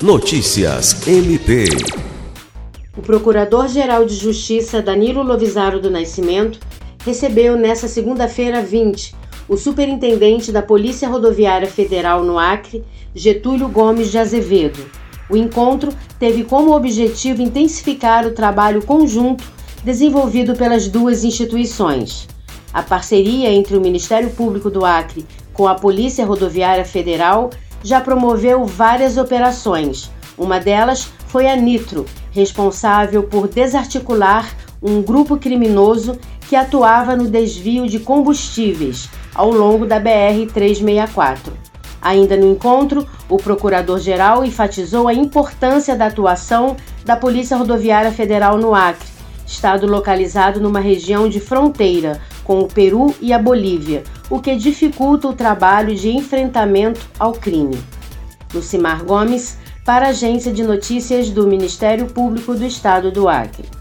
Notícias MP. O Procurador-Geral de Justiça Danilo Lovisaro do Nascimento recebeu nesta segunda-feira 20 o Superintendente da Polícia Rodoviária Federal no Acre, Getúlio Gomes de Azevedo. O encontro teve como objetivo intensificar o trabalho conjunto desenvolvido pelas duas instituições. A parceria entre o Ministério Público do Acre com a Polícia Rodoviária Federal já promoveu várias operações. Uma delas foi a Nitro, responsável por desarticular um grupo criminoso que atuava no desvio de combustíveis ao longo da BR-364. Ainda no encontro, o procurador-geral enfatizou a importância da atuação da Polícia Rodoviária Federal no Acre, estado localizado numa região de fronteira com o Peru e a Bolívia, o que dificulta o trabalho de enfrentamento ao crime. Lucimar Gomes, para a Agência de Notícias do Ministério Público do Estado do Acre.